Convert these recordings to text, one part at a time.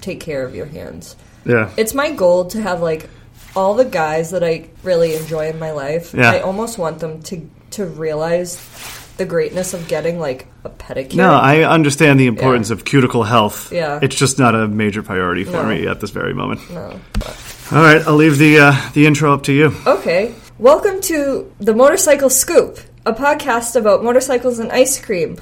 take care of your hands. Yeah. It's my goal to have like all the guys that I really enjoy in my life. Yeah. I almost want them to to realize the greatness of getting like a pedicure. No, I understand the importance of cuticle health. Yeah. It's just not a major priority for No. me at this very moment. no. All right, I'll leave the uh, the intro up to you. Okay. Welcome to the Motorcycle Scoop, a podcast about motorcycles and ice cream.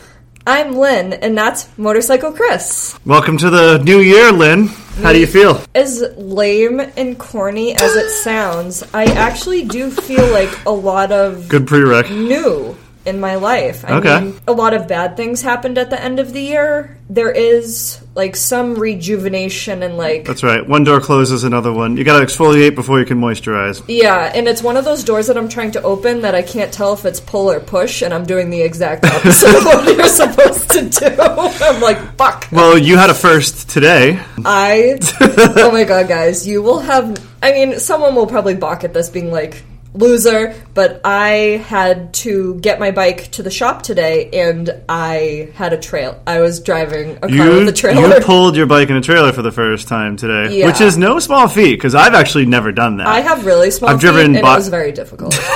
I'm Lynn, and that's Motorcycle Chris. Welcome to the new year, Lynn. How do you feel? As lame and corny as it sounds, I actually do feel like a lot of Good prereq. new in my life. I Okay. mean, a lot of bad things happened at the end of the year. There is like some rejuvenation and like That's right. One door closes, another one. You got to exfoliate before you can moisturize. yeah, and it's one of those doors that I'm trying to open that I can't tell if it's pull or push, and I'm doing the exact opposite of what you're supposed to do. I'm like, fuck. Well, you had a first today. I, oh my god, guys, you will have. I mean, someone will probably balk at this, being like, loser, but I had to get my bike to the shop today, and I had a trail. I was driving a car You, with a trailer. you pulled your bike in a trailer for the first time today, Yeah. which is no small feat because I've actually never done that. I have really small I've feet, driven and bi- it was very difficult.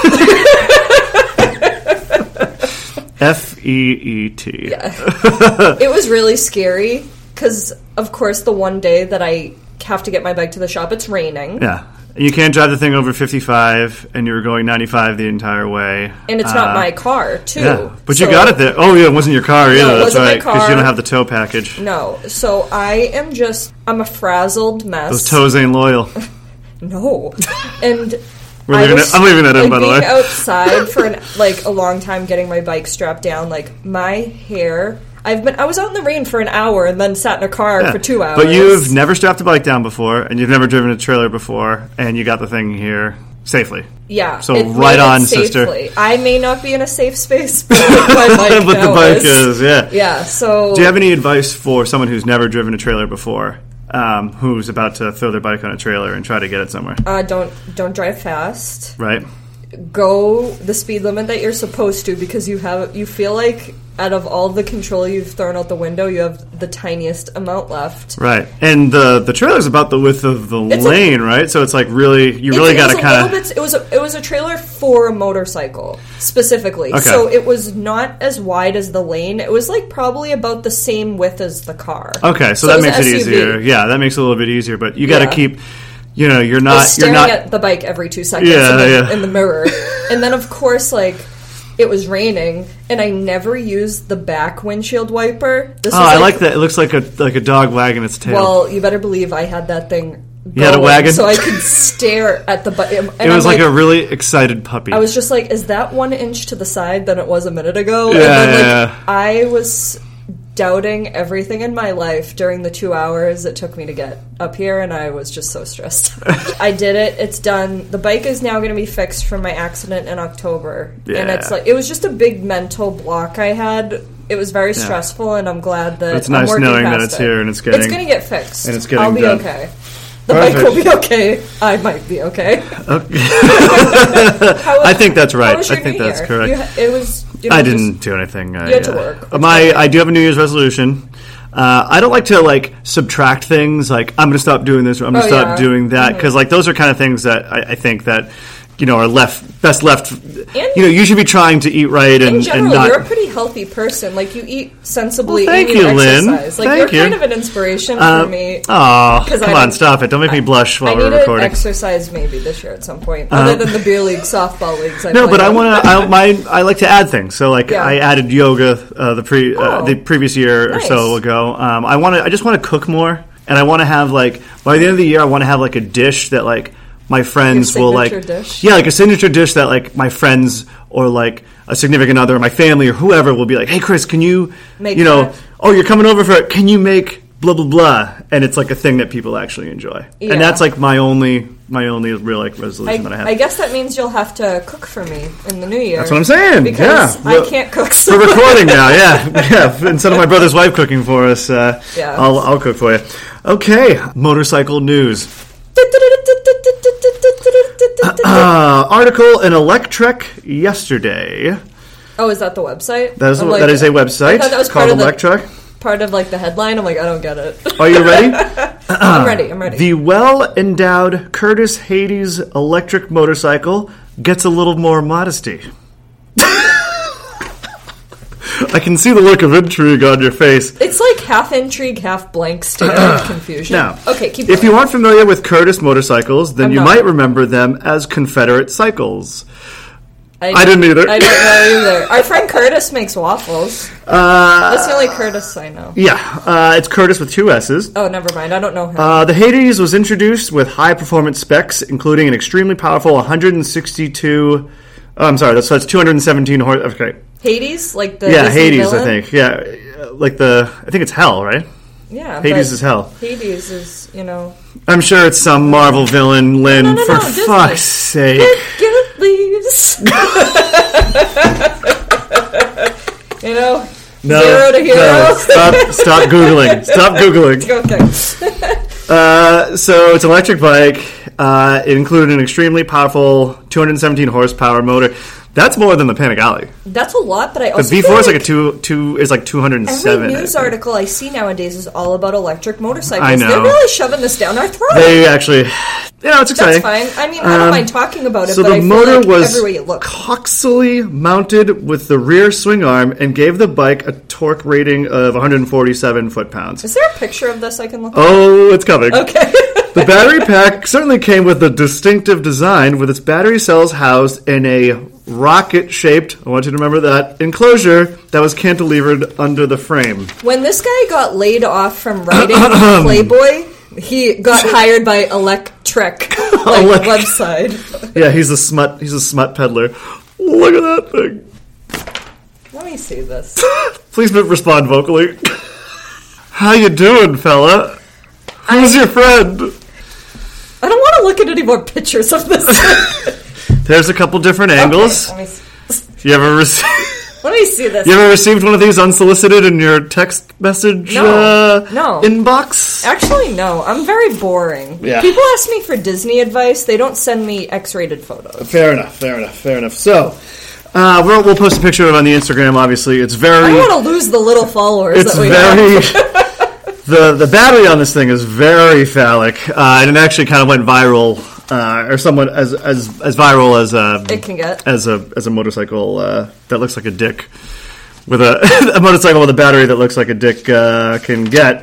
F E E T. Yeah. it was really scary because, of course, the one day that I have to get my bike to the shop, it's raining. Yeah. You can't drive the thing over 55, and you were going 95 the entire way. And it's Uh, not my car, too. Yeah, but So- you got it there. Oh, yeah, it wasn't your car either. it That's right, because you don't have the tow package. No. So I am just, I'm a frazzled mess. Those toes ain't loyal. No. And We're I leaving was, it- I'm leaving that in, like, by the being way. outside for an, like a long time getting my bike strapped down, like my hair. I've been I was out in the rain for an hour and then sat in a car Yeah. for two hours. But you've never strapped a bike down before, and you've never driven a trailer before, and you got the thing here safely. yeah. So right on, sister. I may not be in a safe space, but my bike but the bike is. is, yeah. Yeah. So Do you have any advice for someone who's never driven a trailer before, um, who's about to throw their bike on a trailer and try to get it somewhere? uh, don't don't drive fast. Right? Go the speed limit that you're supposed to because you have you feel like out of all the control you've thrown out the window, you have the tiniest amount left. Right. And the the trailer's about the width of the It's a- lane, right? So it's like really, you really got to it kind of. It was a, it was a trailer for a motorcycle specifically, Okay. so it was not as wide as the lane. It was like probably about the same width as the car. Okay, so, it that makes it SUV. easier. Yeah, that makes it a little bit easier. But you got to Yeah. keep, you know, you're not, was you're staring not. at the bike every two seconds Yeah, in, the, yeah. in the mirror, and then of course like. It was raining, and I never used the back windshield wiper. This oh, I like that. It looks like a like a dog wagging its tail. Well, you better believe I had that thing. You had a wagon? so I could stare at the bike. it was like, a really excited puppy. I was just like, is that one inch to the side than it was a minute ago? Yeah, and then, like, yeah. I was doubting everything in my life during the two hours it took me to get up here, and I was just so stressed. I did it. It's done. The bike is now going to be fixed from my accident in October, and it's like it was just a big mental block I had. It was very stressful, and I'm glad that It's nice working knowing that it's it. here and it's getting- It's going to get fixed, and it's getting I'll be done. okay. The bike will be okay. I might be okay. I think that's right. Was I think that's Year? correct. You it was. You know, I didn't do anything. I, You had to uh, work, My I do have a New Year's resolution. Uh, I don't like to like subtract things. Like I'm going to stop doing this. or I'm going Oh, to stop yeah. doing that because like those are kind of things that I, I think that you know are left best left. And you know, you should be trying to eat right and, In general, and not. you're a pretty healthy person. Like you eat sensibly. Well, thank and you, you, Lynn. exercise. Like Thank you're you. kind of an inspiration uh, for me. Oh, come I on, stop it! Don't make me blush while I we're recording. exercise maybe this year at some point, other than the beer league softball leagues. I No, but I want to. I, my I like to add things. So like Yeah. I added yoga uh, the pre uh, Oh. the previous year or so ago. Um, I want to. I just want to cook more, and I want to have like by the end of the year, I want to have like a dish that like my friends will like. dish? Yeah, like a signature dish that like my friends or like a significant other, or my family or whoever will be like, "Hey, Chris, can you Make you know? that." Oh, you're coming over for it. Can you make?" Blah blah blah, and it's like a thing that people actually enjoy, Yeah. and that's like my only my only real like resolution that I I, have. I guess that means you'll have to cook for me in the new year. That's what I'm saying. Because yeah. I can't cook. So We're recording now, yeah, yeah. Instead of my brother's wife cooking for us, uh, Yeah. I'll, I'll cook for you. Okay, motorcycle news. Uh, article in Electrek yesterday. oh, is that the website? That is, I'm like- that is a I website thought that was called part of the- Electrek. Part of like the headline. I'm like, I don't get it. Are you ready? I'm ready. I'm ready. The well endowed Curtiss Hades electric motorcycle gets a little more modesty. I can see the look of intrigue on your face. it's like half intrigue, half blank stare of confusion. Now, okay, keep if you aren't familiar with Curtiss motorcycles, then I'm you not. might remember them as Confederate cycles. I, I didn't either. I don't know either. Our friend Curtis makes waffles. Uh, That's the only Curtis I know. yeah, uh, it's Curtiss with two S's. Oh, never mind. I don't know him. Uh, the Hades was introduced with high performance specs, including an extremely powerful 162. Oh, I'm sorry, that's, that's 217 horse. Okay. Hades, like the Yeah, Disney Hades, I think. Yeah, uh, like the. I think it's hell, right? Yeah, Hades is hell. Hades is, you know, I'm sure it's some Marvel villain, Lynn, No, no, for no, Disney. fuck's sake. get leaves. you know, No, zero to hero. no, stop, stop Googling. Stop Googling. okay. Uh, so it's electric bike. Uh, it included an extremely powerful 217 horsepower motor. That's more than the Panigale. That's a lot, but I The also V4 feel is like a two two is like 207. Every I news think. article I see nowadays is all about electric motorcycles. I know. They're really shoving this down our throat. They actually, you know, it's exciting. That's fine. I mean, I don't Um, mind talking about it, So but the I motor like was every way you look. coaxially mounted with the rear swing arm and gave the bike a torque rating of 147 foot pounds. Is there a picture of this I can look at? Oh, it's coming. Okay. The battery pack certainly came with a distinctive design, with its battery cells housed in a rocket-shaped. I want you to remember that enclosure that was cantilevered under the frame. when this guy got laid off from writing Playboy, he got hired by Electrek, like website. Yeah, he's a smut. He's a smut peddler. Look at that thing. Let me see this. Please respond vocally. How you doing, fella? Who's your friend? I don't want to look at any more pictures of this. There's a couple different angles. Okay, let, me see, You ever rece- let me see this. you ever received one of these unsolicited in your text message No, uh, no. inbox? Actually, no. I'm very boring. Yeah. People ask me for Disney advice. They don't send me X-rated photos. Fair enough. Fair enough. Fair enough. So, uh, we'll, we'll post a picture of it on the Instagram. Obviously, it's I very. don't want to lose the little followers It's that we have. very. the the battery on this thing is very phallic, uh, and it actually kind of went viral, uh, or somewhat as as as viral as a It can get. as a as a motorcycle uh, that looks like a dick with a, a motorcycle with a battery that looks like a dick uh, can get.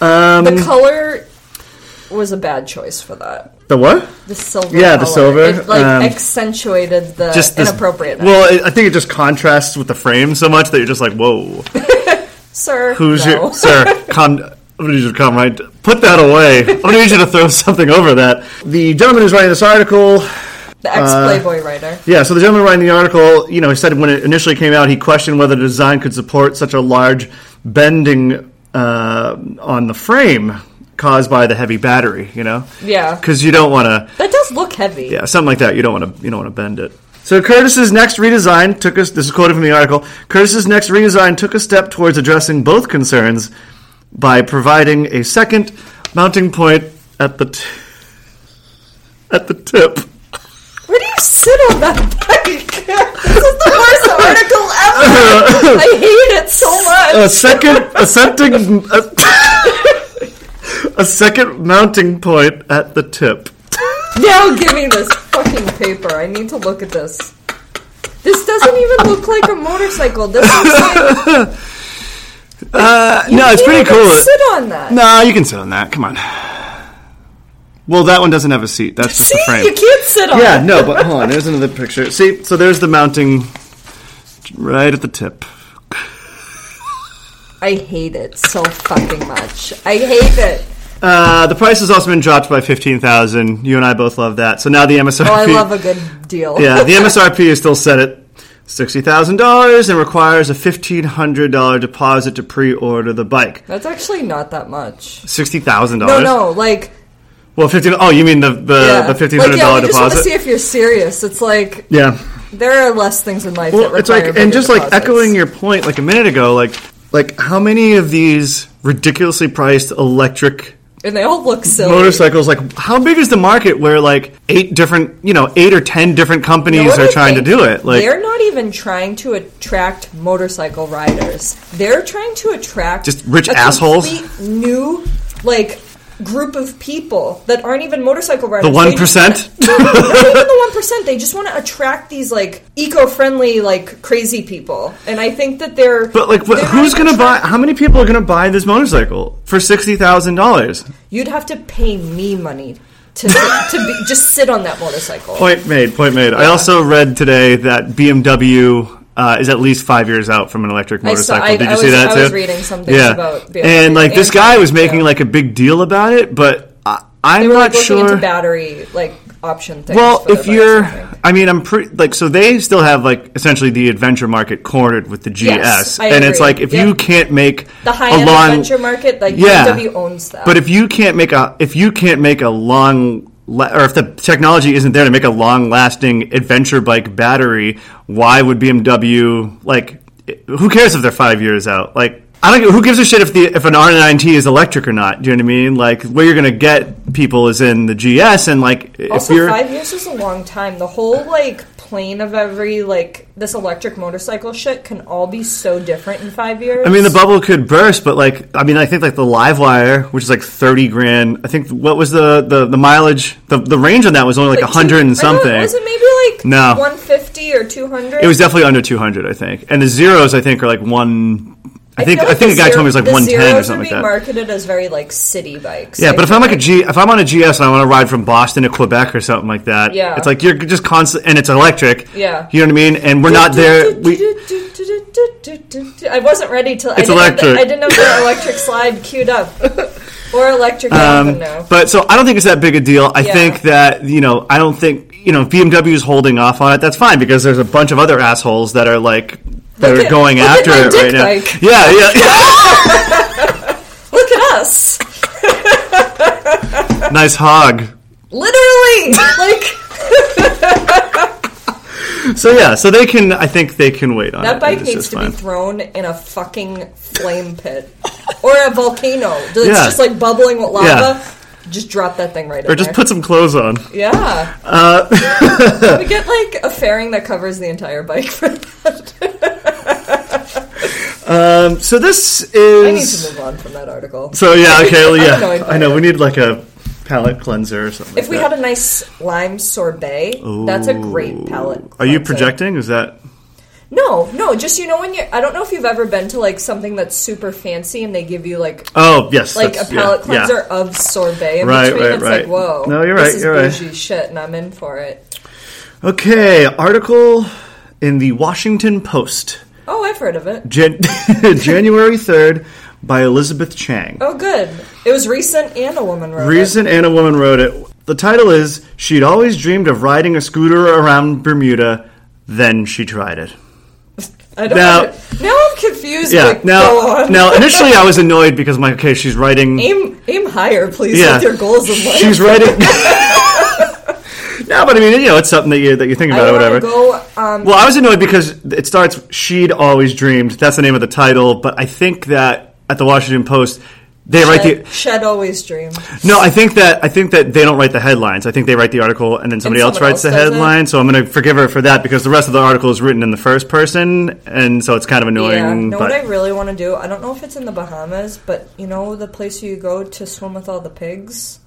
Um, The color was a bad choice for that. the what? The silver. Yeah, the color. silver, It, like um, accentuated the Just this, inappropriateness. Well, it, I think it just contrasts with the frame so much that you're just like, whoa. Sir, Who's no. your sir? Come, I'm gonna need you to come right. Put that away. I'm gonna need you to throw something over that. The gentleman who's writing this article. the ex Playboy writer. Yeah, so the gentleman writing the article, you know, he said when it initially came out, he questioned whether the design could support such a large bending uh, on the frame caused by the heavy battery. You know, Yeah, because you don't want to. that does look heavy. Yeah, something like that. You don't want to. You don't want to bend it. So Curtiss's next redesign took us. This is quoted from the article. Curtiss's next redesign took a step towards addressing both concerns by providing a second mounting point at the t- at the tip. Where do you sit on that bike? this is the worst article ever. I hate it so much. A second, a second, a, a second mounting point at the tip. Now give me this fucking paper. I need to look at this. This doesn't even look like a motorcycle. This looks like Uh, no, it's pretty cool. Sit on that. No, you can sit on that. Come on. Well, that one doesn't have a seat. That's just See, the frame. you can't sit on. It. Yeah, it. no, but hold on. There's another picture. See, so there's the mounting right at the tip. I hate it so fucking much. I hate it. Uh, the price has also been dropped by fifteen thousand. You and I both love that. So now the MSRP. Oh, I love a good deal. yeah, the MSRP is still set at sixty thousand dollars and requires a fifteen hundred dollar deposit to pre-order the bike. That's actually not that much. $60,000? no, no, like Well, fifteen. Oh, you mean the the, yeah. the fifteen like, yeah, we just want to deposit? see if you're serious. It's like yeah. there are less things in life Well, that it's like, and just like echoing your point, like a minute ago, like, like how many of these ridiculously priced electric and they all look silly. motorcycles? Like, how big is the market where like eight different, you know, eight or ten different companies are trying to do it? Like, they're not even trying to attract motorcycle riders. They're trying to attract Just rich assholes? New, like group of people that aren't even motorcycle riders. The one just not even the one percent. They just want to attract these like eco-friendly, like crazy people, and I think that they're. But like, what, they're who's gonna buy? How many people are gonna buy this motorcycle for sixty thousand dollars? You'd have to pay me money to to be, just sit on that motorcycle. Point made. Point made. I also read today that BMW. Uh, is at least five years out from an electric I saw- motorcycle. I- Did you I see was- that I too? was reading some things yeah. about BMW and like this guy was making yeah. like a big deal about it, but I, were not like sure. into battery like option things. Well, if you're, I mean, I'm pretty like so they still have like essentially the adventure market cornered with the GS, Yes, I and it's like if you can't make the a high-end long, adventure market, like Yeah. BMW owns that. but if you can't make a if you can't make a long or if the technology isn't there to make a long lasting adventure bike battery, why would BMW like? Who cares if they're five years out? Like. I don't. Who gives a shit if the if an R9T is electric or not? Do you know what I mean? Like where you're gonna get people is in the GS, and like if also, you're five years is a long time. The whole like plane of every like this electric motorcycle shit can all be so different in five years. I mean, the bubble could burst, but like, I mean, I think like the LiveWire, which is like thirty grand. I think what was the the, the mileage? The, the range on that was only like a Like, hundred and know, something. Was it maybe like No. one fifty or two hundred? It was definitely under two hundred, I think. And the zeros, I think, are like one. I think I think a the guy zero- told me it was like one ten or something like being that. marketed as very like city bikes. Yeah, I but if I'm like a G, if I'm on a GS and I want to ride from Boston to Quebec or something like that, Yeah. it's like you're just constant, and it's electric. Yeah. you know what I mean. And we're not there. We, I wasn't ready to. I It's the- electric. I didn't have the electric slide queued up, or electric Um, but so I don't think it's that big a deal. I Yeah. think that you know I don't think you know BMW is holding off on it. That's fine because there's a bunch of other assholes that are like that Look are at- going after it right now. bike. Yeah, yeah. Look at us, nice hog. literally. like So yeah, so they can. I think they can wait on it. that bike needs to fine. be thrown in a fucking flame pit or a volcano. It's Yeah. just like bubbling with lava. Yeah. Just drop that thing right Or just there. put some clothes on. yeah. Uh, we get like a fairing that covers the entire bike for that. Um, so this is. I need to move on from that article. So yeah, okay, well, yeah, I know. We need like a palate cleanser or something. If we like had a nice lime sorbet, that's a great palate. Are you projecting? Is that? No, no. Just you know when you. I don't know if you've ever been to like something that's super fancy and they give you like Oh yes, like a yeah, palate yeah. cleanser of sorbet in Right, between. right, it's right. like whoa. No, you're this right, Is you're right. bougie shit, and I'm in for it. Okay, article in the Washington Post, Oh, I've heard of it. Jan- January 3rd, by Elizabeth Chang. Oh, good. It was recent, and a woman wrote it. Reason and a woman wrote it. The title is She'd Always Dreamed of Riding a Scooter Around Bermuda, then she tried it. I don't Now- know. Now I'm confused. Yeah, like, now, now initially I was annoyed because I'm like, okay, she's writing. aim aim higher, please, Yeah. with your goals in life. She's writing. no, but I mean, you know, it's something that you that you think about or whatever. go. Um, Well, I was annoyed because it starts "She'd always dreamed." That's the name of the title, but I think that at the Washington Post they write shed, the shed always dream. no. I think that I think that they don't write the headlines. I think they write the article and then somebody else someone writes the does it? headline. So I'm going to forgive her for that because the rest of the article is written in the first person, and so it's kind of annoying. Yeah, know what I really want to do? I don't know if it's in the Bahamas, but you know the place you go to swim with all the pigs.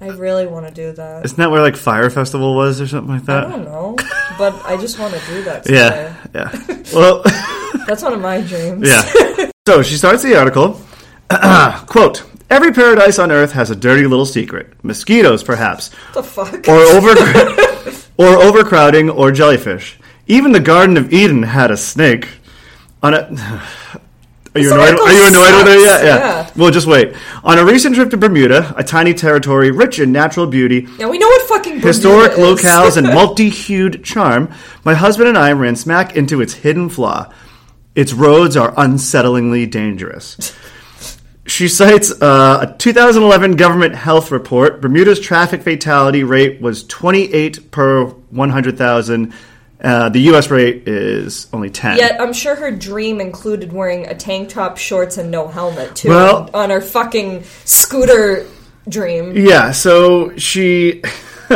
I really want to do that. isn't that where like Fyre Festival was or something like that? I don't know, but I just want to do that. Yeah, yeah. Well. that's one of my dreams. Yeah. so she starts the article. Quote: Every paradise on earth has a dirty little secret. Mosquitoes, perhaps, the fuck. or over or overcrowding, or jellyfish. Even the Garden of Eden had a snake. On a are you annoyed? Are you annoyed with her? yet? Yeah, yeah. Well, just wait. On a recent trip to Bermuda, a tiny territory rich in natural beauty, yeah, we know what fucking Bermuda historic is. locales and multi-hued charm, my husband and I ran smack into its hidden flaw. Its roads are unsettlingly dangerous. She cites uh, a 2011 government health report. Bermuda's traffic fatality rate was 28 per 100,000. Uh, the U.S. rate is only 10. Yet I'm sure her dream included wearing a tank top, shorts, and no helmet too. Well- on her fucking scooter dream. Yeah, so she.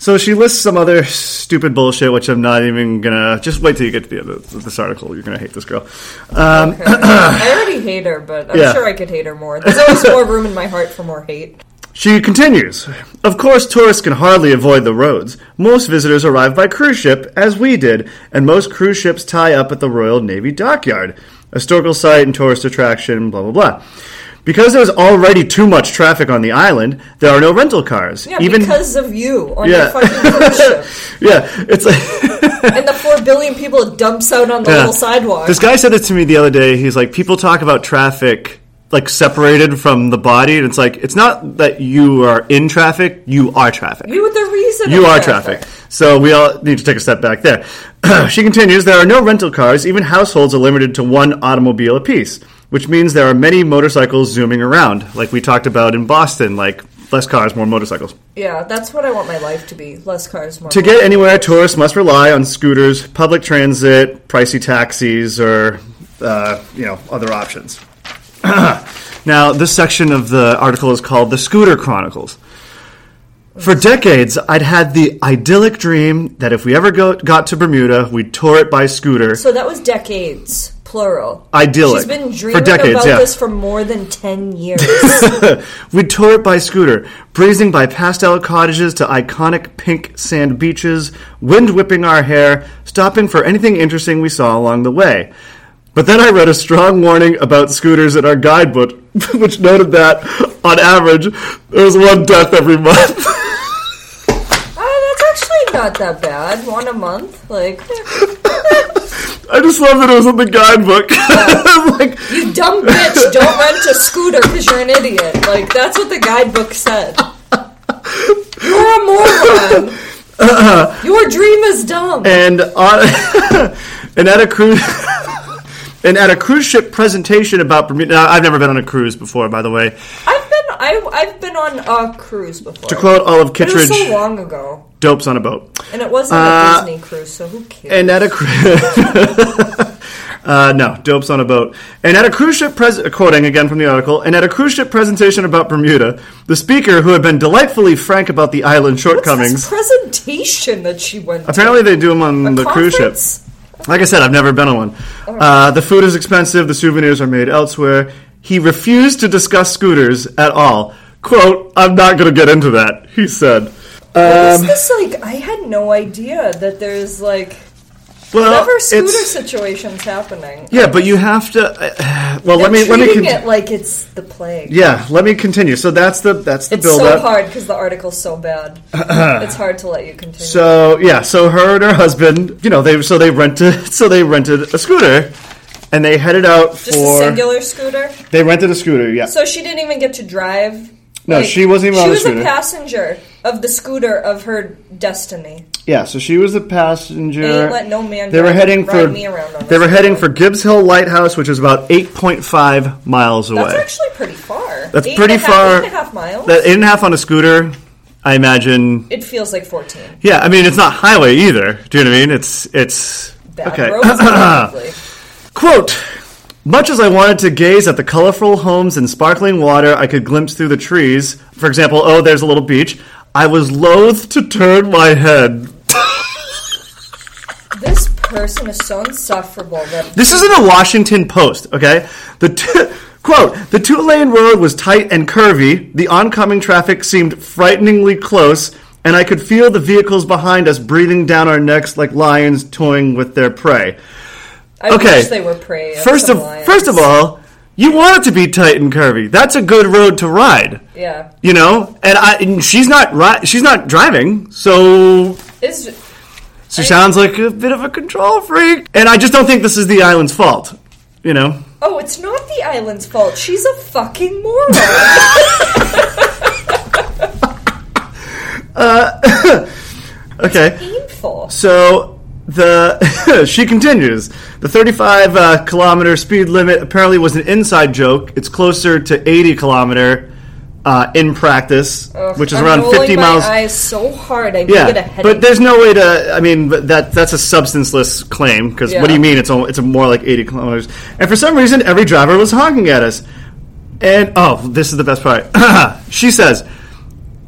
So she lists some other stupid bullshit, which I'm not even gonna. Just wait till you get to the end of this article. You're gonna hate this girl. Um, I already hate her, but I'm Yeah. sure I could hate her more. There's always more room in my heart for more hate. She continues. Of course, tourists can hardly avoid the roads. Most visitors arrive by cruise ship, as we did, and most cruise ships tie up at the Royal Navy dockyard. A historical site and tourist attraction, blah, blah, blah. Because there's already too much traffic on the island, there are no rental cars. Yeah, Even because of you on Yeah. your fucking cruise ship. yeah, it's like And the four billion people it dumps out on the Yeah. little sidewalk. This guy said it to me the other day. He's like, people talk about traffic like separated from the body, and it's like it's not that you are in traffic; you are traffic. you were the reason. You are traffic. So we all need to take a step back there. she continues There are no rental cars. Even households are limited to one automobile apiece, which means there are many motorcycles zooming around, like we talked about in Boston, like less cars, more motorcycles. Yeah, that's what I want my life to be. Less cars, more. To get anywhere, tourists must rely on scooters, public transit, pricey taxis, or uh, you know other options. now, this section of the article is called "The Scooter Chronicles." For decades, I'd had the idyllic dream that if we ever go, got to Bermuda, we'd tour it by scooter. So that was decades, plural. Idyllic. She's been For dreaming decades, about yeah. this for more than ten years. We'd tour it by scooter, breezing by pastel cottages to iconic pink sand beaches, wind whipping our hair, stopping for anything interesting we saw along the way. But then I read a strong warning about scooters in our guidebook, which noted that, on average, there was one death every month. oh, that's actually not that bad. One a month, like I just love that it was in the guidebook. I'm like, you dumb bitch. Don't rent a scooter because you're an idiot. Like that's what the guidebook said. You're a moron. Uh-huh. Your dream is dumb. and on uh, and at a cruise and at a cruise ship presentation about Bermuda. Now, I've never been on a cruise before, by the way. I've been I, I've been on a cruise before. To quote Olive But it was Kitteridge, so long ago, "Dopes on a boat." and it wasn't Uh, a Disney cruise, so who cares? And at a cru- uh, no, dopes on a boat. And at a cruise ship, pres- quoting again from the article, and at a cruise ship presentation about Bermuda, the speaker, who had been delightfully frank about the island shortcomings, presentation that she went to? apparently they do them on A the cruise ship. Like I said, I've never been on one. Uh, the food is expensive. The souvenirs are made elsewhere. He refused to discuss scooters at all. "Quote: I'm not going to get into that," he said. What is Um, this like? I had no idea that there's like well, whatever scooter situations happening. yeah, but you have to. Uh, well, They're let me let me. con- it like it's the plague. Yeah, let me continue. So that's the that's the It's build so up. hard because the article's so bad. it's hard to let you continue. So yeah, so her and her husband, you know, they so they rented so they rented a scooter, and they headed out Just a for. singular scooter. They rented a scooter. Yeah. So she didn't even get to drive. No, she wasn't even She on the was a passenger of the scooter of her destiny. Yeah, so she was the passenger. They ain't let no man They were heading for. me around on They were heading scooter. for Gibbs Hill Lighthouse, which is about eight point five miles away. That's actually pretty far. That's Eight pretty and half- far. Eight and a half miles. That eight and a half on a scooter. I imagine. it feels like fourteen. Yeah, I mean it's not highway either. Do you know what I mean? It's it's Bad okay. Quote Much as I wanted to gaze at the colorful homes and sparkling water I could glimpse through the trees, for example, oh, there's a little beach, I was loath to turn my head. This person is so insufferable that This is in the Washington Post, okay? The t- quote, the two-lane road was tight and curvy, the oncoming traffic seemed frighteningly close, and I could feel the vehicles behind us breathing down our necks like lions toying with their prey. I Okay. wish they were prey. of First of lions. first of all, you want it to be tight and curvy. That's a good road to ride. yeah, You know, and I and she's not ri- she's not driving, so it's she sounds like a bit of a control freak. And I just don't think this is the island's fault. You know, oh, it's not the island's fault. She's a fucking moron. uh, okay. Painful. So the she continues. The 35 uh, kilometer speed limit apparently was an inside joke. It's closer to 80 kilometer uh, in practice, Ugh, which is I'm around 50 my miles. eyes so hard I yeah, get a headache. but there's no way to. I mean, that that's a substanceless claim because what do you mean? It's al- it's more like 80 kilometers. And for some reason, every driver was honking at us. And oh, this is the best part. she says,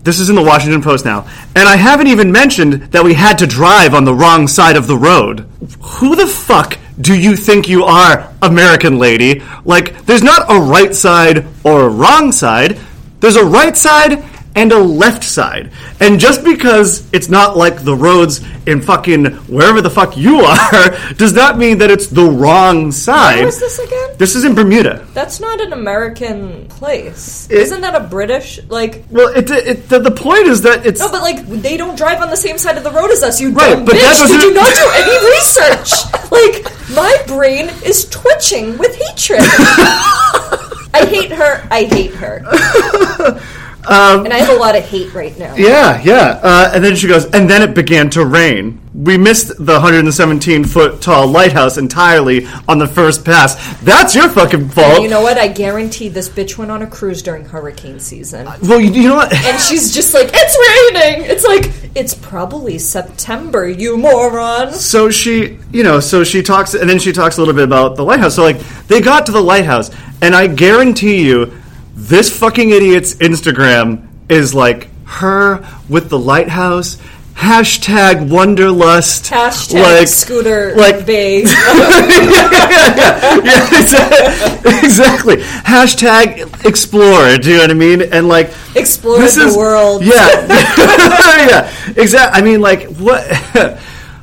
This is in the Washington Post now. And I haven't even mentioned that we had to drive on the wrong side of the road. Who the fuck do you think you are, American lady? Like, there's not a right side or a wrong side. There's a right side and a left side. And just because it's not like the roads in fucking wherever the fuck you are, does not mean that it's the wrong side. Where is this again? This is in Bermuda. That's not an American place. Isn't that a British like? Well, it, it, the, the point is that it's. No, but like they don't drive on the same side of the road as us. You Right, dumb but that bitch! Did doesn't- you not do any research? like my brain is twitching with hatred. I hate her. I hate her. and I have a lot of hate right now. Um, Yeah, yeah. Uh, and then she goes, and then it began to rain. We missed the 117 foot tall lighthouse entirely on the first pass. That's your fucking fault. You know what? I guarantee this bitch went on a cruise during hurricane season. well, you, you know what? And she's just like, it's raining! It's like, it's probably September, you moron! so she, you know, so she talks, and then she talks a little bit about the lighthouse. So, like, they got to the lighthouse, and I guarantee you, this fucking idiot's Instagram is like her with the lighthouse. Hashtag Wanderlust. Hashtag like, scooter like- babe. yeah, exactly. exactly. Hashtag explore. Do you know what I mean? And like Explore the is world. Yeah, yeah. Exactly. I mean, like what?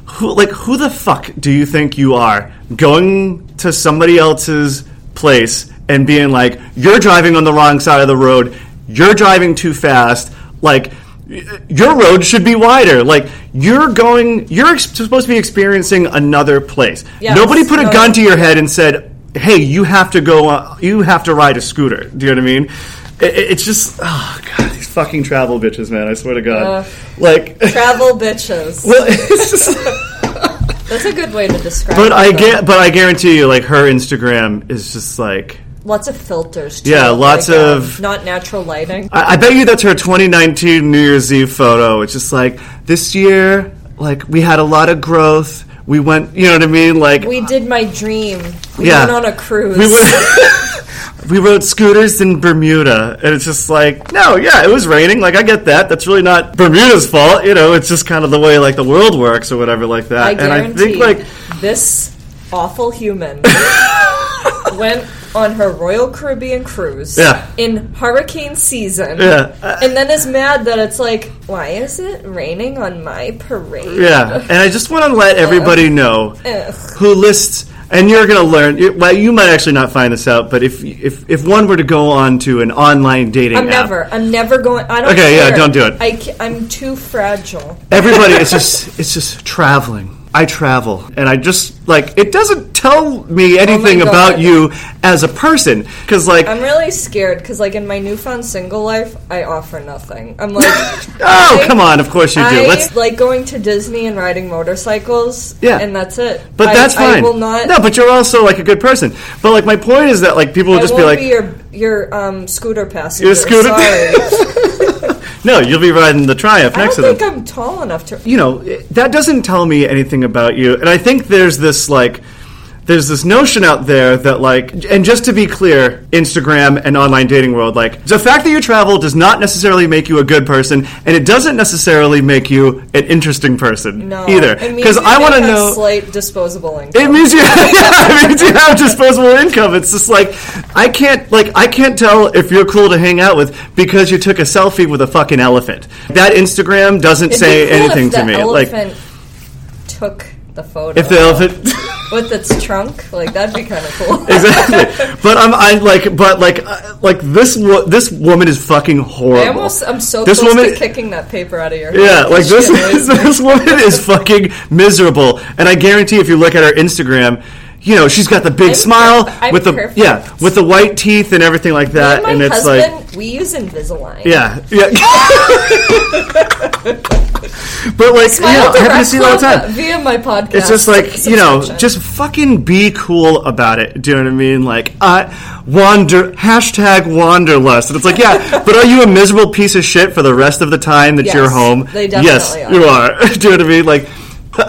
Who, like who the fuck do you think you are going to somebody else's place and being like, you're driving on the wrong side of the road, you're driving too fast, like. Your road should be wider. Like you're going, you're ex- supposed to be experiencing another place. Yes. Nobody put a gun to your head and said, "Hey, you have to go. Uh, you have to ride a scooter." Do you know what I mean? It, it- it's just, oh god, these fucking travel bitches, man. I swear to God. Uh, like, Travel bitches. well, it's just. That's a good way to describe But it. I get, but I guarantee you, like her Instagram is just like. Lots of filters, too. Yeah, lots like, um, of- not natural lighting. I, I bet you that's her 2019 New Year's Eve photo. It's just like this year, like we had a lot of growth. We went, you know what I mean? Like We did my dream. We Yeah. went on a cruise. we went, we rode scooters in Bermuda, and it's just like, no, yeah, it was raining. Like I get that. That's really not Bermuda's fault. You know, it's just kind of the way like the world works or whatever like that. I and I guarantee think like this awful human went on her Royal Caribbean cruise Yeah. in hurricane season. Yeah. And then is mad that it's like, why is it raining on my parade? Yeah, and I just want to let everybody know Ugh. who lists, and you're going to learn. Well, you might actually not find this out, but if if if one were to go on to an online dating I'm app, never. I'm never going. I don't. Okay, yeah, don't do it. I, I'm too fragile. everybody, it's just it's just traveling. I travel, and I just like it doesn't tell me anything Oh about you as a person because like I'm really scared because, like, in my newfound single life, I offer nothing. I'm like, oh I- come on, of course you do. I Let's like going to Disney and riding motorcycles. Yeah. and that's it. But I- that's fine. I will not. No, but you're also like a good person. But like my point is that like people will I just be like, be your your um, scooter passenger. Your scooter- Sorry, no, you'll be riding the Triumph I next to think. I'm tall enough to. you know that doesn't tell me anything about you and i think there's this like there's this notion out there that like and just to be clear instagram and online dating world like the fact that you travel does not necessarily make you a good person and it doesn't necessarily make you an interesting person No, either It because i want to know slight disposable income. it means you, yeah, it means you have disposable income. It's just like I can't, like I can't tell if you're cool to hang out with because you took a selfie with a fucking elephant. That Instagram doesn't It'd say cool anything to me. Elephant Like took the photo. if the elephant. with its trunk, like that'd be kind of cool. exactly. But I'm I like but like uh, like this wo- this woman is fucking horrible. I almost, I'm so This close woman- to kicking that paper out of your head. yeah, like this this woman is fucking miserable, and I guarantee if you look at her Instagram, you know she's got the big I'm smile I'm with the perfect. yeah with the white teeth and everything like that, and and it's husband, like we use Invisalign. yeah yeah. but like you know, I happen to see all the time. via my podcast. It's just like you know, just fucking be cool about it. Do you know what I mean? Like, I wander hashtag wanderlust, and it's like, yeah, but are you a miserable piece of shit for the rest of the time that Yes, you're home? they yes, definitely you are. Do you know what I mean? Like,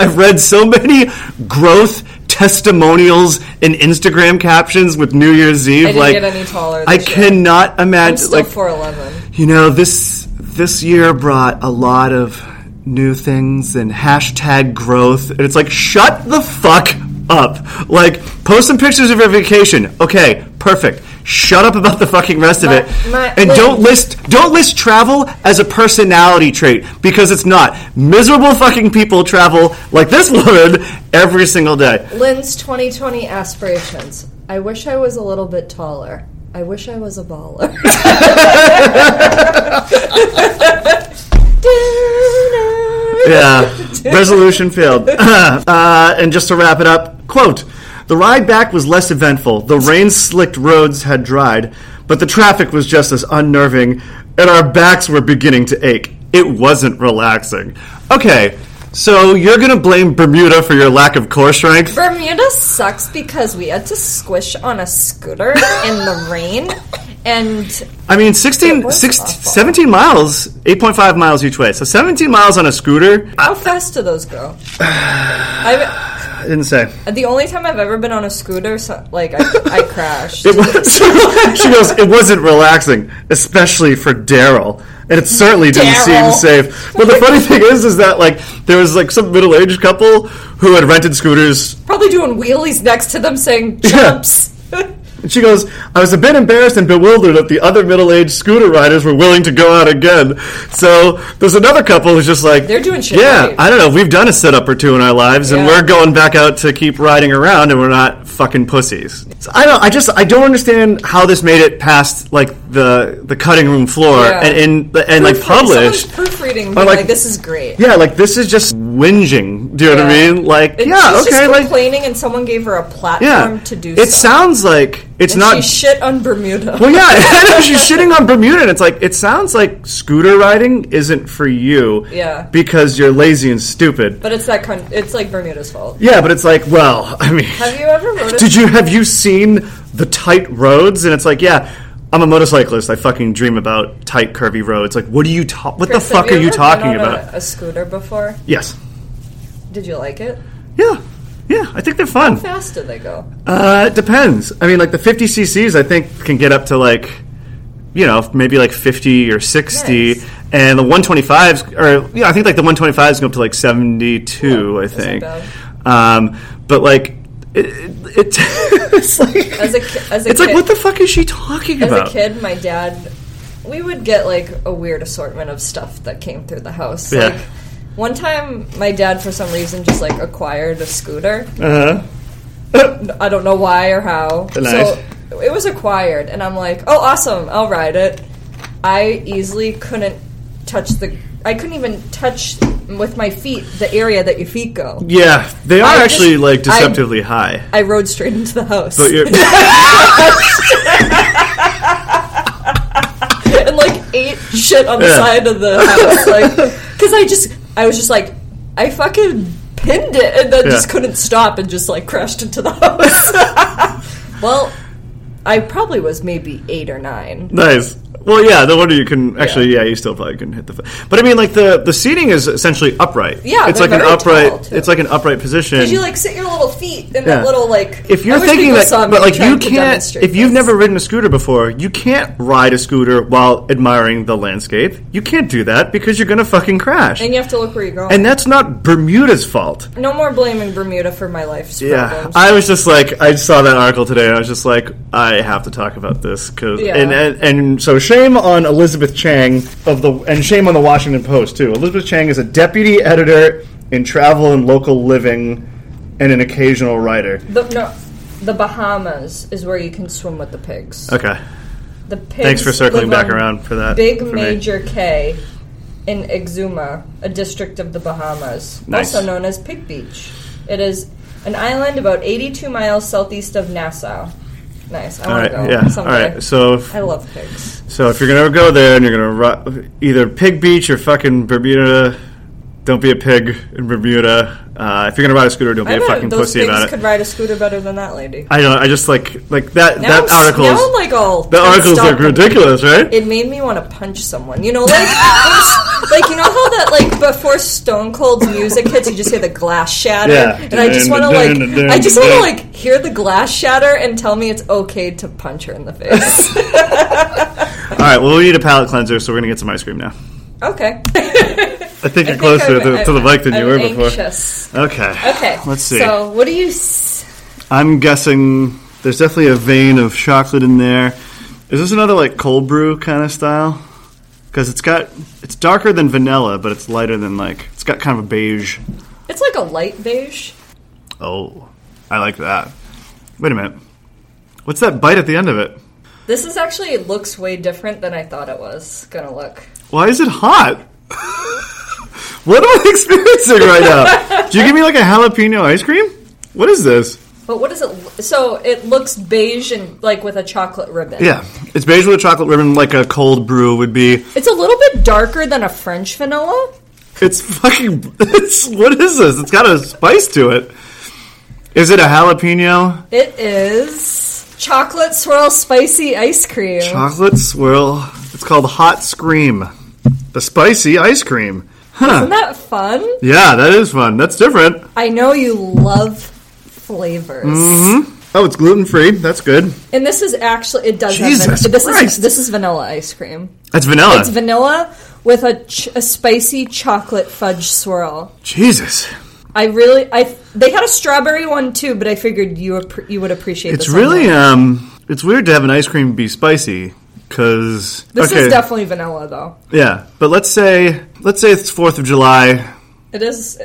I've read so many growth testimonials in Instagram captions with New Year's Eve. I like, get any taller. I year. cannot I'm imagine. Like, four eleven. you know this this year brought a lot of new things and hashtag growth. And it's like, shut the fuck up. Like, post some pictures of your vacation. Okay, perfect. Shut up about the fucking rest of it. my- and wait. don't list don't list travel as a personality trait because it's not. Miserable fucking people travel like this woman every single day. Lynn's 2020 aspirations. I wish I was a little bit taller. I wish I was a baller. Yeah, resolution failed. uh, and just to wrap it up, quote: The ride back was less eventful. The rain-slicked roads had dried, but the traffic was just as unnerving, and our backs were beginning to ache. It wasn't relaxing. Okay, so you're gonna blame Bermuda for your lack of core strength? Bermuda sucks because we had to squish on a scooter in the rain, and I mean, It 16, 16 17 miles, 8.5 miles each way. So 17 miles on a scooter, how fast do those go? I, I didn't say. the only time I've ever been on a scooter, so, like I, I crashed. It was, she goes, it wasn't relaxing, especially for Daryl. And it certainly didn't Daryl. seem safe. But the funny thing is, is that like there was like some middle-aged couple who had rented scooters. Probably doing wheelies next to them, saying Yeah. And she goes, I was a bit embarrassed and bewildered that the other middle-aged scooter riders were willing to go out again. So there's another couple who's just like, They're doing shit Yeah, right. I don't know. We've done a sit-up or two in our lives, and Yeah. we're going back out to keep riding around, and we're not fucking pussies. So I don't. I just I don't understand how this made it past like the the cutting room floor Yeah. and in and like published. Proofreading, like- like, this is great. Yeah, like this is just whinging. Do you know what I mean? Like, It- yeah, she's okay, just like, complaining, and someone gave her a platform yeah. to do. It so. sounds like it's And not. she shit on Bermuda. well, yeah, she's shitting on Bermuda, and it's like it sounds like scooter riding isn't for you. Yeah. because you're lazy and stupid. but it's that kind. It's like Bermuda's fault. Yeah, but it's like, well, I mean, Have you ever did you have you seen the tight roads? And it's like, yeah, I'm a motorcyclist. I fucking dream about tight, curvy roads. Like, what are you ta- What Chris, the fuck have are you ever talking been on about? A, a scooter before? Yes. Did you like it? Yeah. Yeah, I think they're fun. How fast do they go? Uh, it depends. I mean, like the 50 cc's, I think can get up to like, you know, maybe like 50 or 60, Nice. and the 125s, or yeah, I think like the 125s go up to like 72. Yeah, I think. Um, but like, it, it, it's like As a as a it's kid, like what the fuck is she talking as about? As a kid, my dad, we would get like a weird assortment of stuff that came through the house. Yeah. Like one time, my dad for some reason just like acquired a scooter. Uh huh. I don't know why or how. Nice. So it was acquired, and I'm like, oh, awesome, I'll ride it. I easily couldn't touch the. I couldn't even touch with my feet the area that your feet go. Yeah, they are I actually just- like I- deceptively high. I rode straight into the house But you're, and like ate shit on the Yeah. side of the house, like because I just I was just like I fucking pinned it and then Yeah. just couldn't stop and just like crashed into the house. well, I probably was maybe eight or nine. Nice. Well, yeah. No wonder you can actually. Yeah, you still probably can hit the. But I mean, like the the seating is essentially upright. Yeah, it's like an upright. it's like an upright position. Because you like sit your little feet in Yeah. that little like. if you're thinking that, but like you can't, if you've this. never ridden a scooter before, you can't ride a scooter while admiring the landscape. You can't do that because you're gonna fucking crash. and you have to look where you're going. And that's not Bermuda's fault. no more blaming Bermuda for my life's Yeah, problems. I was just like, I saw that article today, and I was just like, I have to talk about this because, Yeah. and, and and so shame on Elizabeth Chang of the, and shame on the Washington Post too. Elizabeth Chang is a deputy editor in travel and local living, and an occasional writer. the, no, the Bahamas is where you can swim with the pigs. Okay, The pigs thanks for circling back around for that. Big for me. Major K in Exuma, a district of the Bahamas, Nice. also known as Pig Beach. It is an island about 82 miles southeast of Nassau. Nice. I All want to go yeah. Someday. right, so if, I love pigs. so if you're gonna go there and you're gonna ru- either Pig Beach or fucking Bermuda, don't be a pig in Bermuda. Uh, if you're gonna ride a scooter, don't be I a fucking pussy about it. could ride a scooter better than that lady. I don't. I just like like that Now that article. Now I'm like all. The article's up. ridiculous, right? It made me want to punch someone. You know, like, like you know how that like before Stone Cold's music hits, you just hear the glass shatter, Yeah. and I just want to like, I just want to like hear the glass shatter and tell me it's okay to punch her in the face. All right. Well, we need a palate cleanser, so we're gonna get some ice cream now. Okay. I think you're think closer I'm- to, to the I'm- mic than you I'm were before. anxious. Okay. Okay. Let's see. So, what do you? S- I'm guessing there's definitely a vein of chocolate in there. Is this another like cold brew kind of style? Because it's got it's darker than vanilla, but it's lighter than like it's got kind of a beige. it's like a light beige. Oh, I like that. Wait a minute. What's that bite at the end of it? This is actually it looks way different than I thought it was gonna look. Why is it hot? what am I experiencing right now? Do you give me like a jalapeno ice cream? What is this? But what is it? So it looks beige and like with a chocolate ribbon. Yeah, it's beige with a chocolate ribbon, like a cold brew would be. It's a little bit darker than a French vanilla. It's fucking. It's what is this? It's got a spice to it. Is it a jalapeno It is chocolate swirl spicy ice cream. chocolate swirl? It's called Hot Scream, the spicy ice cream. Huh? Isn't that fun? Yeah, that is fun. That's different. I know you love flavors. Oh, it's gluten free. That's good. And this is actually it does Jesus have van- this Christ. is this is vanilla ice cream. That's vanilla. It's vanilla with a, ch- a spicy chocolate fudge swirl. Jesus, I really I they had a strawberry one too, but I figured you appre- you would appreciate it's really um, it's weird to have an ice cream be spicy because This okay, is definitely vanilla though. yeah. But let's say let's say it's Fourth of July. It is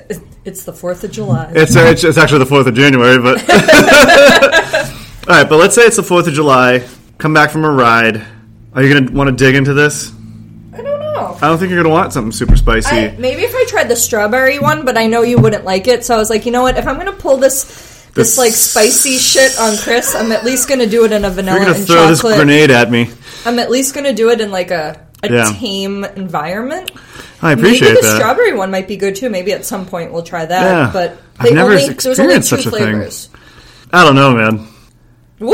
it's the 4th of July. It's, uh, it's it's actually the fourth of January, but all right. But let's say it's the fourth of July. Come back from a ride. Are you gonna want to dig into this? I don't know. I don't think you're gonna want something super spicy. I, maybe if I tried the strawberry one, but I know you wouldn't like it, so I was like, you know what? If I'm gonna pull this this, This- like spicy shit on Chris, I'm at least gonna do it in a vanilla you're gonna and throw this chocolate. grenade at me. I'm at least gonna do it in like a a Yeah. tame environment. I appreciate Maybe the that. strawberry one might be good too. Maybe at some point we'll try that. Yeah. But I've they never only, there's only two such a thing. flavors. I don't know, man. Woo!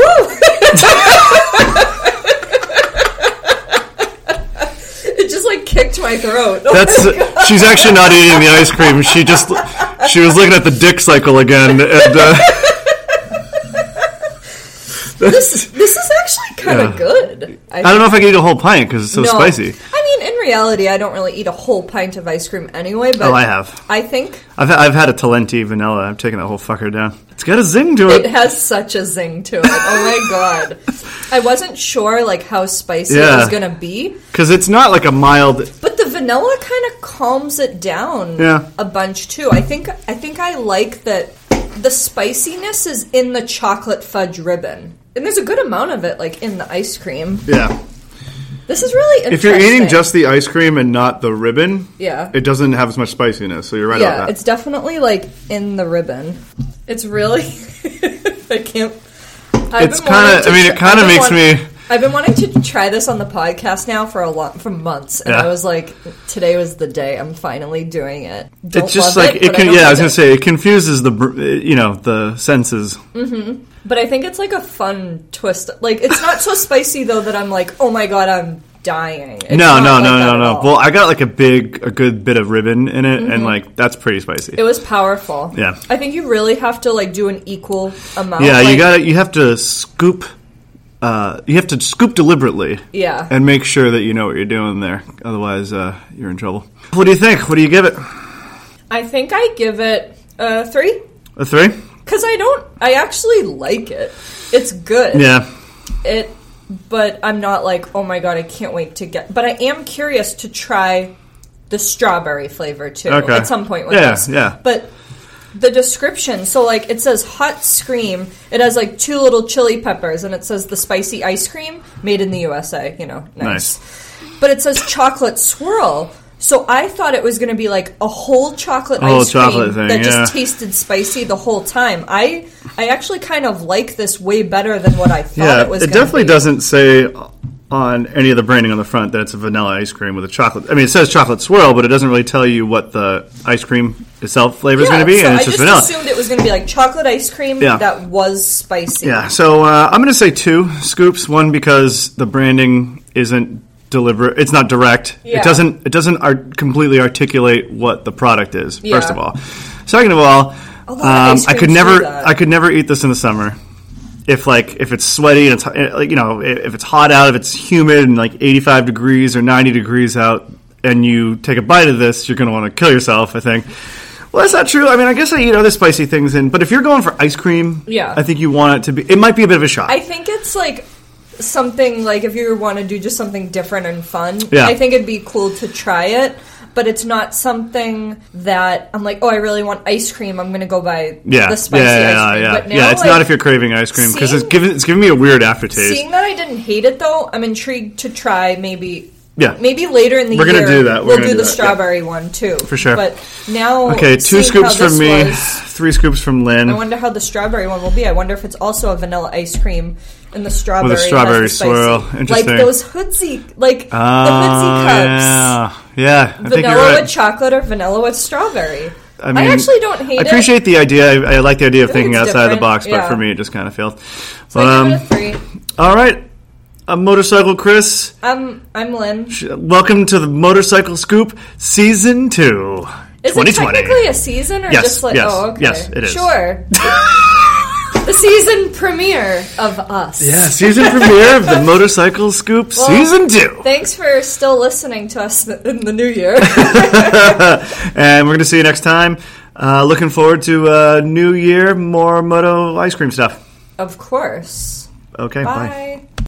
it just like kicked my throat. Oh That's she's actually not eating the ice cream. She just she was looking at the dick cycle again, and uh, this this is actually kind of Yeah. good. I don't know if I can eat a whole pint because it's so No. spicy. I mean, reality, I don't really eat a whole pint of ice cream anyway. But Oh, I have. I think I've I've had a Talenti vanilla. I've taken that whole fucker down. It's got a zing to it it. has such a zing to it. Oh my god! I wasn't sure like how spicy it was gonna be, Because it's not like a mild. but the vanilla kind of calms it down Yeah. a bunch too. I think I think I like that the spiciness is in the chocolate fudge ribbon, and there's a good amount of it like in the ice cream. Yeah. This is really interesting. If you're eating just the ice cream and not the ribbon, Yeah. it doesn't have as much spiciness. So you're right yeah, about that. Yeah, it's definitely like in the ribbon. It's really I can't. I've It's been wanting kinda- to I mean, it I've been makes want- me- I've been wanting to try this on the podcast now for a lot for months, and Yeah. I was like, today was the day I'm finally doing it. Don't it's just like it, it, can. Yeah, I was gonna it. say it confuses the you know the senses. Mm-hmm. But I think it's like a fun twist. Like it's not so spicy though that I'm like, oh my god, I'm dying. It's no, no, like no, no, no. Well, I got like a big, a good bit of ribbon in it, and mm-hmm. like that's pretty spicy. it was powerful. Yeah. I think you really have to like do an equal amount. yeah, you got to You have to scoop. Uh, you have to scoop deliberately. Yeah. And make sure that you know what you're doing there. Otherwise, uh, you're in trouble. What do you think? What do you give it? I think I give it a three. A three? Because I don't, I actually like it. It's good. Yeah. It, but I'm not like, oh my god, I can't wait to get. But I am curious to try the strawberry flavor too Okay. at some point with Yeah, this. yeah. But the description, so like it says hot scream. It has like two little chili peppers, and it says the spicy ice cream made in the USA. You know, nice. But it says chocolate swirl. So I thought it was going to be like a whole chocolate A whole ice cream thing, that yeah. just tasted spicy the whole time. I I actually kind of like this way better than what I thought Yeah, it was. it definitely be. doesn't say on any of the branding on the front that it's a vanilla ice cream with a chocolate. I mean, it says chocolate swirl, but it doesn't really tell you what the ice cream itself flavor is Yeah, going to be, so and it's I just just vanilla. assumed it was going to be like chocolate ice cream Yeah. that was spicy. Yeah, so uh, I'm going to say two scoops. One because the branding isn't deliberate; it's not direct. Yeah. It doesn't it doesn't art- completely articulate what the product is. Yeah. First of all, second of all, A lot of um, ice I could creams never that. I could never eat this in the summer. If like if it's sweaty and it's eh, like you know eh, if it's hot out, if it's humid and like 85 degrees or 90 degrees out, and you take a bite of this, you're going to want to kill yourself. I think. Well, that's not true. I mean, I guess I eat other spicy things, in, but if you're going for ice cream, Yeah. I think you want it to be. It might be a bit of a shock. I think it's like something like if you want to do just something different and fun. Yeah. I think it'd be cool to try it, but it's not something that I'm like, oh, I really want ice cream. I'm going to go buy yeah, the spicy yeah, ice cream. yeah. But now, yeah, it's like, not if you're craving ice cream because it's giving it's giving me a weird aftertaste. Seeing that I didn't hate it though, I'm intrigued to try maybe. Yeah. maybe later in the We're year do that. We're we'll do, do the that, yeah. strawberry one too, For sure. But now, okay, two scoops from me, was- three scoops from Lynn. I wonder how the strawberry one will be. I wonder if it's also a vanilla ice cream and the strawberry has strawberry the spicy. swirl. Interesting. like those hoodsie, like Oh, the hoodsie cups. yeah, yeah. I Vanilla right. with chocolate or vanilla with strawberry. I, mean, I, actually don't hate it. I appreciate the idea. I, I like the idea of thinking outside the box, but yeah. for me, it just kind of failed. it. So Um, it a all right, a motorcycle, Chris. I'm I'm Lynn. Welcome to the Motorcycle Scoop Season Two, it 2020. technically a season or Yes, just like yes, oh okay yes, it is. sure. the season premiere of us. yeah, season premiere of the Motorcycle Scoop Well, Season Two, Thanks for still listening to us in the new year. and we're going to see you next time. Uh, looking forward to uh, New Year, more Moto ice cream stuff. of course. Okay, bye. Bye.